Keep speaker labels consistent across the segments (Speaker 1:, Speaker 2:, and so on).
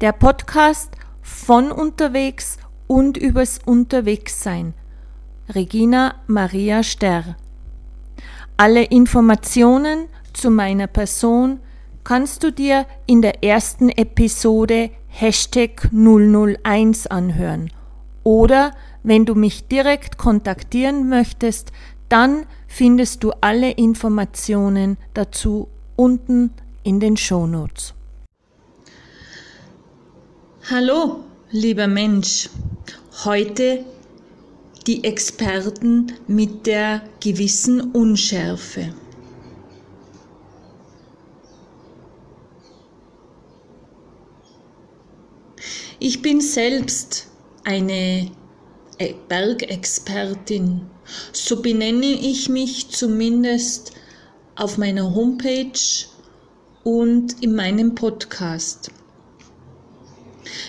Speaker 1: der Podcast von unterwegs und übers Unterwegssein. Regina Maria Sterr. Alle Informationen zu meiner Person kannst du dir in der ersten Episode Hashtag 001 anhören. Oder wenn du mich direkt kontaktieren möchtest, dann findest du alle Informationen dazu unten in den Shownotes. Hallo, lieber Mensch. Heute die Experten mit der gewissen Unschärfe. Ich bin selbst eine Bergexpertin. So benenne ich mich zumindest auf meiner Homepage und in meinem Podcast.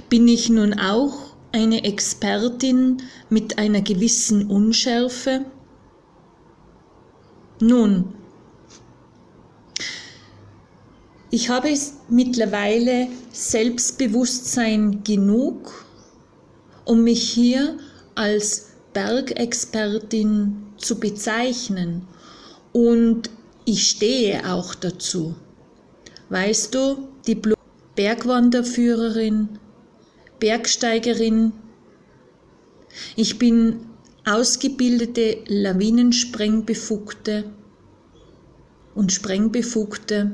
Speaker 1: Bin ich nun auch eine Expertin mit einer gewissen Unschärfe? Nun, ich habe mittlerweile Selbstbewusstsein genug, um mich hier als Bergexpertin zu bezeichnen und ich stehe auch dazu. Weißt du, die Bergwanderführerin Bergsteigerin. Ich bin ausgebildete Lawinensprengbefugte und Sprengbefugte.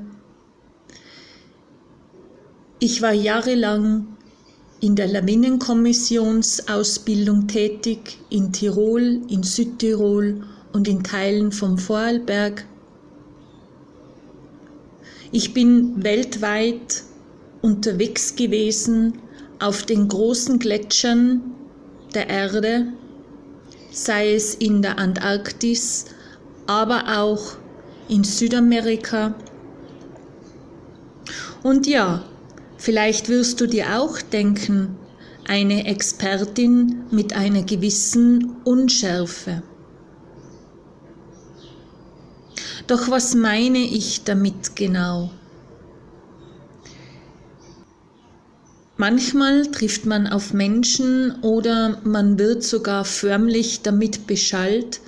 Speaker 1: Ich war jahrelang in der Lawinenkommissionsausbildung tätig in Tirol, in Südtirol und in Teilen vom Vorarlberg. Ich bin weltweit unterwegs gewesen auf den großen Gletschern der Erde, sei es in der Antarktis, aber auch in Südamerika. Und ja, vielleicht wirst du dir auch denken, eine Expertin mit einer gewissen Unschärfe. Doch was meine ich damit genau? Manchmal trifft man auf Menschen oder man wird sogar förmlich damit beschallt.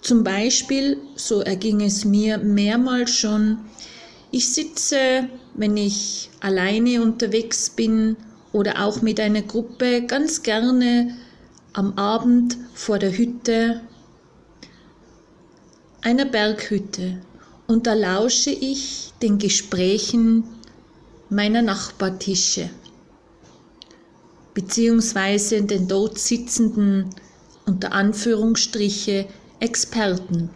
Speaker 1: Zum Beispiel, so erging es mir mehrmals schon, ich sitze, wenn ich alleine unterwegs bin oder auch mit einer Gruppe, ganz gerne am Abend vor der Hütte, einer Berghütte, und da lausche ich den Gesprächen meiner Nachbartische beziehungsweise den dort sitzenden unter Anführungsstriche Experten.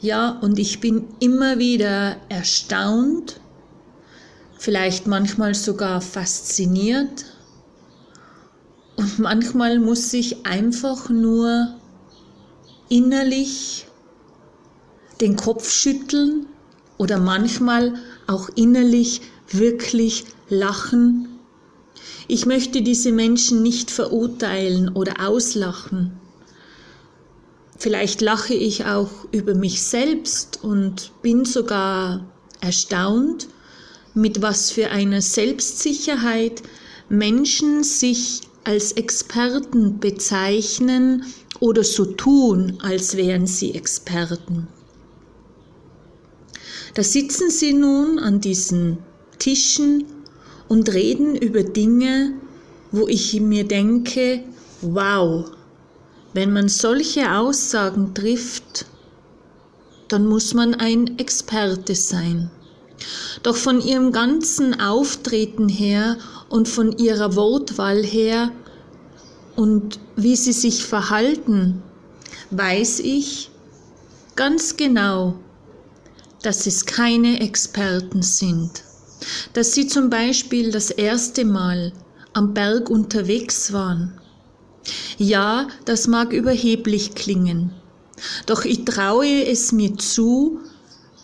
Speaker 1: Ja, und ich bin immer wieder erstaunt, vielleicht manchmal sogar fasziniert und manchmal muss ich einfach nur innerlich den Kopf schütteln oder manchmal auch innerlich wirklich lachen. Ich möchte diese Menschen nicht verurteilen oder auslachen. Vielleicht lache ich auch über mich selbst und bin sogar erstaunt, mit was für einer Selbstsicherheit Menschen sich als Experten bezeichnen oder so tun, als wären sie Experten. Da sitzen sie nun an diesen Tischen und reden über Dinge, wo ich mir denke, wow, wenn man solche Aussagen trifft, dann muss man ein Experte sein. Doch von ihrem ganzen Auftreten her und von ihrer Wortwahl her und wie sie sich verhalten, weiß ich ganz genau, dass es keine Experten sind dass sie zum Beispiel das erste Mal am Berg unterwegs waren. Ja, das mag überheblich klingen, doch ich traue es mir zu,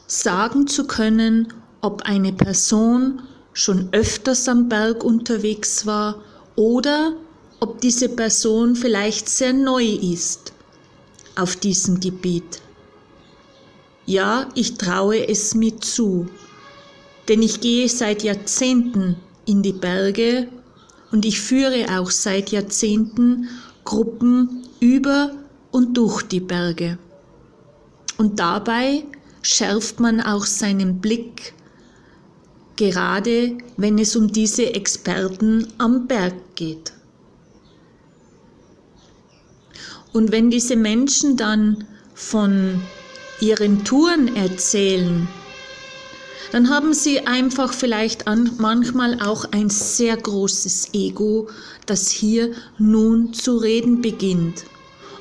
Speaker 1: sagen zu können, ob eine Person schon öfters am Berg unterwegs war oder ob diese Person vielleicht sehr neu ist auf diesem Gebiet. Ja, ich traue es mir zu, denn ich gehe seit Jahrzehnten in die Berge und ich führe auch seit Jahrzehnten Gruppen über und durch die Berge. Und dabei schärft man auch seinen Blick, gerade wenn es um diese Experten am Berg geht. Und wenn diese Menschen dann von ihren Touren erzählen, dann haben sie einfach vielleicht manchmal auch ein sehr großes Ego, das hier nun zu reden beginnt.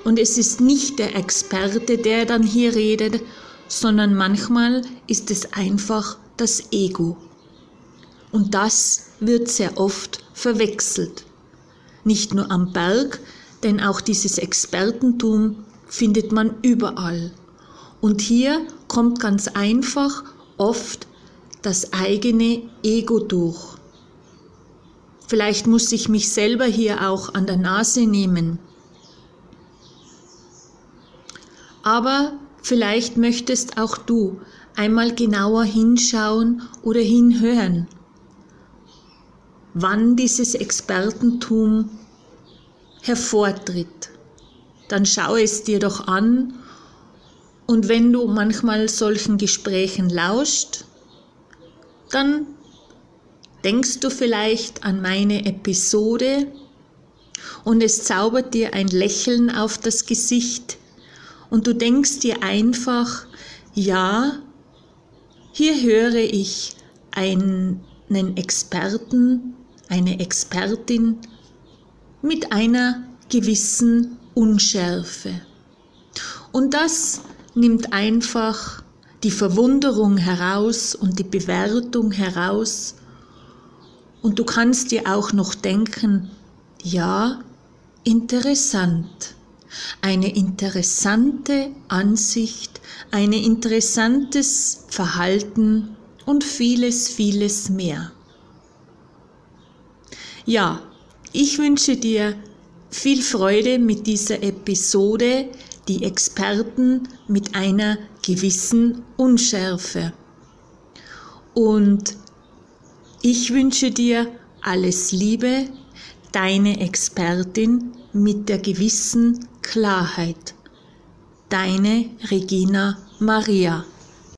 Speaker 1: Und es ist nicht der Experte, der dann hier redet, sondern manchmal ist es einfach das Ego. Und das wird sehr oft verwechselt. Nicht nur am Berg, denn auch dieses Expertentum findet man überall. Und hier kommt ganz einfach oft das eigene Ego durch. Vielleicht muss ich mich selber hier auch an der Nase nehmen. Aber vielleicht möchtest auch du einmal genauer hinschauen oder hinhören, wann dieses Expertentum hervortritt. Dann schau es dir doch an und wenn du manchmal solchen Gesprächen lauscht, dann denkst du vielleicht an meine Episode und es zaubert dir ein Lächeln auf das Gesicht und du denkst dir einfach, ja, hier höre ich einen Experten, eine Expertin mit einer gewissen Unschärfe. Und das nimmt einfach die Verwunderung heraus und die Bewertung heraus. Und du kannst dir auch noch denken, ja, interessant. Eine interessante Ansicht, ein interessantes Verhalten und vieles, vieles mehr. Ja, ich wünsche dir viel Freude mit dieser Episode, die Experten mit einer gewissen Unschärfe. Und ich wünsche dir alles Liebe, deine Expertin mit der gewissen Klarheit. Deine Regina Maria.